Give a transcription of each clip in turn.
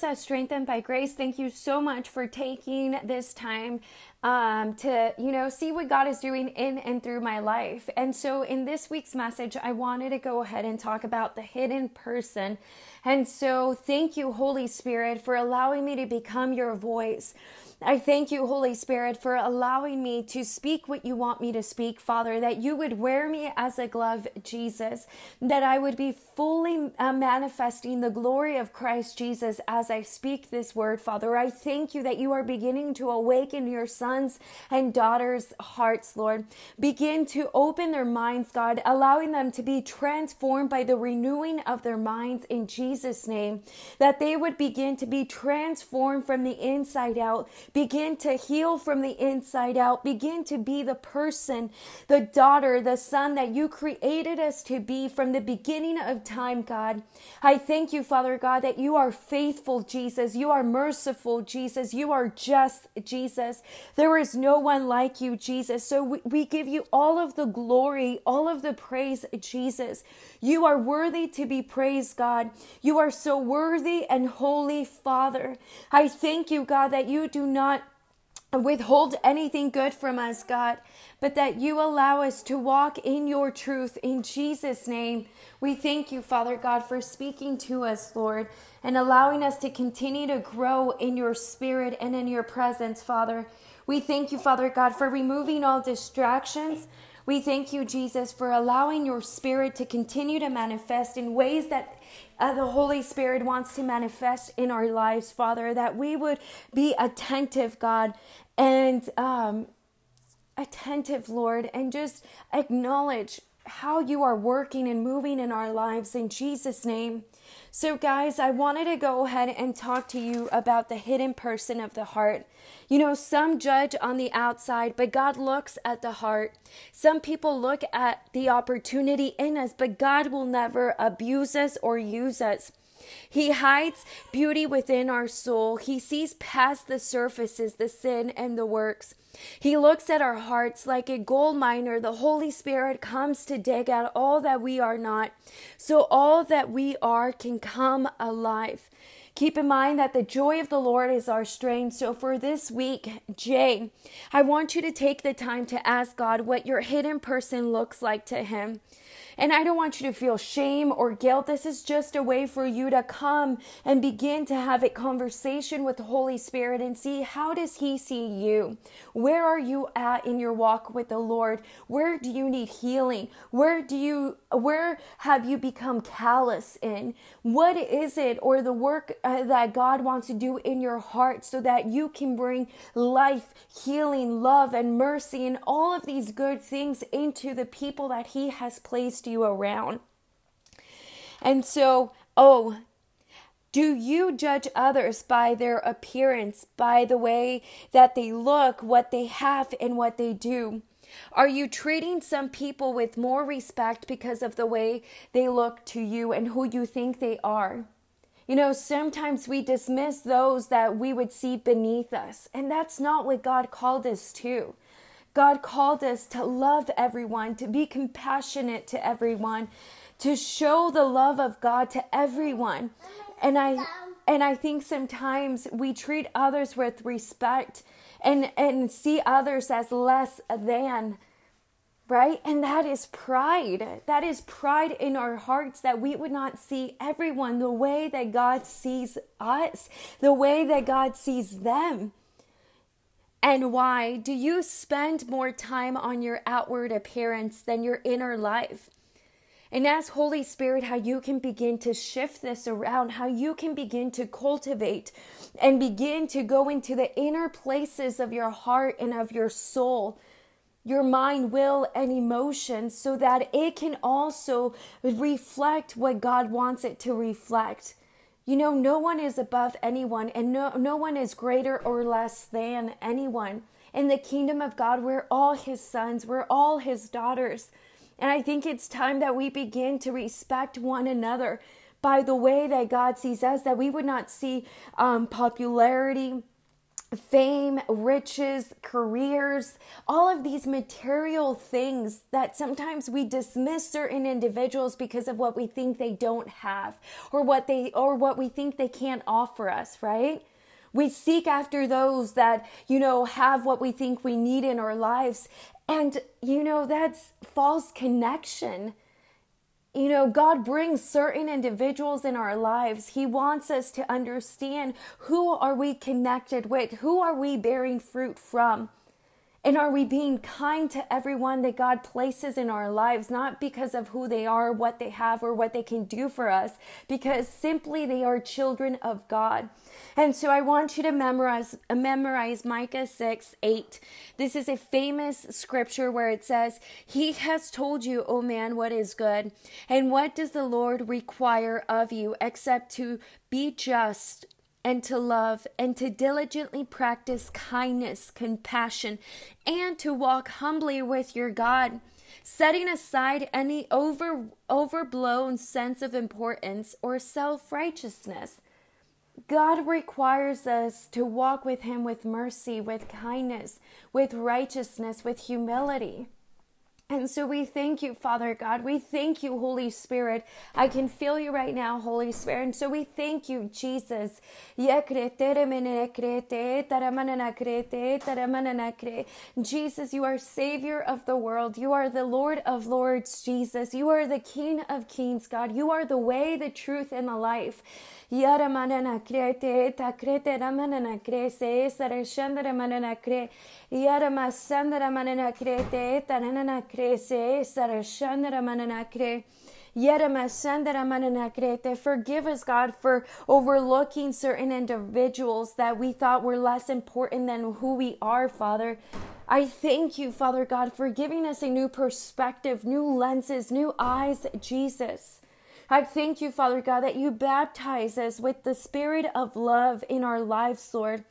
says, strengthened by grace. Thank you so much for taking this time um, to, you know, see what God is doing in and through my life. And so in this week's message, I wanted to go ahead and talk about the hidden person. And so thank you, Holy Spirit, for allowing me to become your voice. I thank you, Holy Spirit, for allowing me to speak what you want me to speak, Father, that you would wear me as a glove, Jesus, that I would be fully uh, manifesting the glory of Christ Jesus as I speak this word, Father. I thank you that you are beginning to awaken your sons and daughters' hearts, Lord. Begin to open their minds, God, allowing them to be transformed by the renewing of their minds in Jesus' name, that they would begin to be transformed from the inside out Begin to heal from the inside out. Begin to be the person, the daughter, the son that you created us to be from the beginning of time, God. I thank you, Father God, that you are faithful, Jesus. You are merciful, Jesus. You are just, Jesus. There is no one like you, Jesus. So we, we give you all of the glory, all of the praise, Jesus. You are worthy to be praised, God. You are so worthy and holy, Father. I thank you, God, that you do not withhold anything good from us, God, but that you allow us to walk in your truth in Jesus' name. We thank you, Father God, for speaking to us, Lord, and allowing us to continue to grow in your spirit and in your presence, Father. We thank you, Father God, for removing all distractions. We thank you, Jesus, for allowing your spirit to continue to manifest in ways that uh, the Holy Spirit wants to manifest in our lives, Father, that we would be attentive, God, and um, attentive, Lord, and just acknowledge how you are working and moving in our lives in Jesus' name. So, guys, I wanted to go ahead and talk to you about the hidden person of the heart. You know, some judge on the outside, but God looks at the heart. Some people look at the opportunity in us, but God will never abuse us or use us. He hides beauty within our soul. He sees past the surfaces, the sin, and the works. He looks at our hearts like a gold miner. The Holy Spirit comes to dig out all that we are not, so all that we are can come alive. Keep in mind that the joy of the Lord is our strength. So for this week, Jay, I want you to take the time to ask God what your hidden person looks like to Him. And I don't want you to feel shame or guilt. This is just a way for you to come and begin to have a conversation with the Holy Spirit and see how does he see you? Where are you at in your walk with the Lord? Where do you need healing? Where do you where have you become callous in? What is it or the work uh, that God wants to do in your heart so that you can bring life, healing, love and mercy and all of these good things into the people that he has placed you around. And so, oh, do you judge others by their appearance, by the way that they look, what they have, and what they do? Are you treating some people with more respect because of the way they look to you and who you think they are? You know, sometimes we dismiss those that we would see beneath us, and that's not what God called us to. God called us to love everyone, to be compassionate to everyone, to show the love of God to everyone. And I and I think sometimes we treat others with respect and and see others as less than right? And that is pride. That is pride in our hearts that we would not see everyone the way that God sees us, the way that God sees them. And why do you spend more time on your outward appearance than your inner life? And ask Holy Spirit how you can begin to shift this around, how you can begin to cultivate and begin to go into the inner places of your heart and of your soul, your mind, will, and emotions, so that it can also reflect what God wants it to reflect. You know, no one is above anyone, and no, no one is greater or less than anyone. In the kingdom of God, we're all his sons, we're all his daughters. And I think it's time that we begin to respect one another by the way that God sees us, that we would not see um, popularity fame, riches, careers, all of these material things that sometimes we dismiss certain individuals because of what we think they don't have or what they or what we think they can't offer us, right? We seek after those that, you know, have what we think we need in our lives. And, you know, that's false connection you know, God brings certain individuals in our lives. He wants us to understand who are we connected with? Who are we bearing fruit from? And are we being kind to everyone that God places in our lives, not because of who they are, what they have, or what they can do for us, because simply they are children of God. And so I want you to memorize memorize Micah 6 8. This is a famous scripture where it says, He has told you, O man, what is good. And what does the Lord require of you except to be just? And to love and to diligently practice kindness, compassion, and to walk humbly with your God, setting aside any over overblown sense of importance or self-righteousness. God requires us to walk with him with mercy, with kindness, with righteousness, with humility. And so we thank you, Father God. We thank you, Holy Spirit. I can feel you right now, Holy Spirit. And so we thank you, Jesus. Jesus, you are Savior of the world. You are the Lord of Lords, Jesus. You are the King of Kings, God. You are the way, the truth, and the life. Yara Forgive us, God, for overlooking certain individuals that we thought were less important than who we are, Father. I thank you, Father God, for giving us a new perspective, new lenses, new eyes, Jesus. I thank you, Father God, that you baptize us with the spirit of love in our lives, Lord.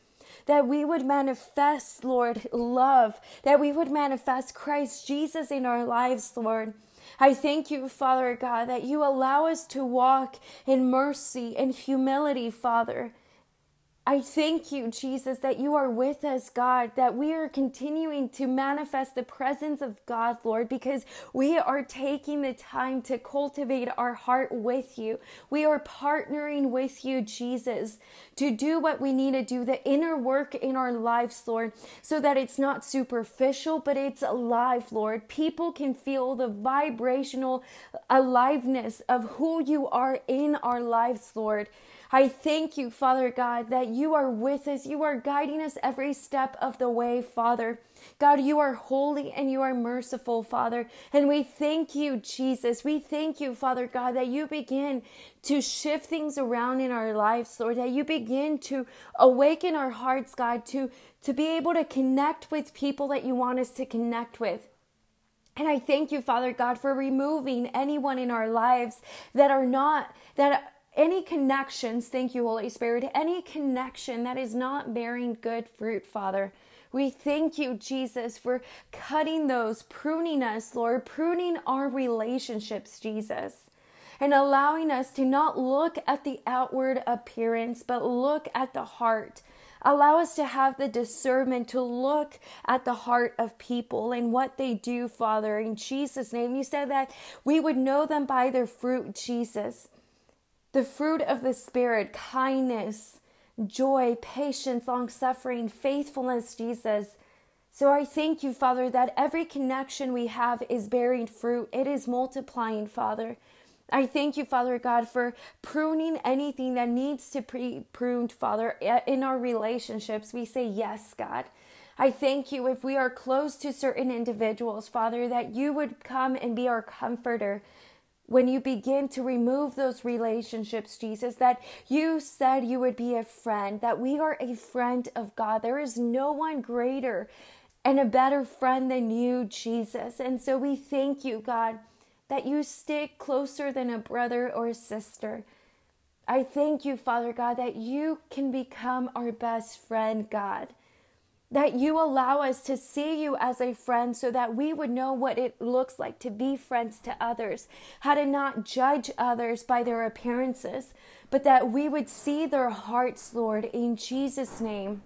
That we would manifest, Lord, love. That we would manifest Christ Jesus in our lives, Lord. I thank you, Father God, that you allow us to walk in mercy and humility, Father. I thank you, Jesus, that you are with us, God, that we are continuing to manifest the presence of God, Lord, because we are taking the time to cultivate our heart with you. We are partnering with you, Jesus, to do what we need to do, the inner work in our lives, Lord, so that it's not superficial, but it's alive, Lord. People can feel the vibrational aliveness of who you are in our lives, Lord. I thank you, Father God, that you are with us. You are guiding us every step of the way, Father. God, you are holy and you are merciful, Father. And we thank you, Jesus. We thank you, Father God, that you begin to shift things around in our lives, Lord, that you begin to awaken our hearts, God, to, to be able to connect with people that you want us to connect with. And I thank you, Father God, for removing anyone in our lives that are not, that any connections, thank you, Holy Spirit, any connection that is not bearing good fruit, Father. We thank you, Jesus, for cutting those, pruning us, Lord, pruning our relationships, Jesus, and allowing us to not look at the outward appearance, but look at the heart. Allow us to have the discernment to look at the heart of people and what they do, Father. In Jesus' name, you said that we would know them by their fruit, Jesus. The fruit of the Spirit, kindness, joy, patience, long suffering, faithfulness, Jesus. So I thank you, Father, that every connection we have is bearing fruit. It is multiplying, Father. I thank you, Father God, for pruning anything that needs to be pruned, Father, in our relationships. We say yes, God. I thank you if we are close to certain individuals, Father, that you would come and be our comforter, when you begin to remove those relationships, Jesus, that you said you would be a friend, that we are a friend of God. There is no one greater and a better friend than you, Jesus. And so we thank you, God, that you stick closer than a brother or a sister. I thank you, Father God, that you can become our best friend, God that you allow us to see you as a friend so that we would know what it looks like to be friends to others, how to not judge others by their appearances, but that we would see their hearts, Lord, in Jesus' name.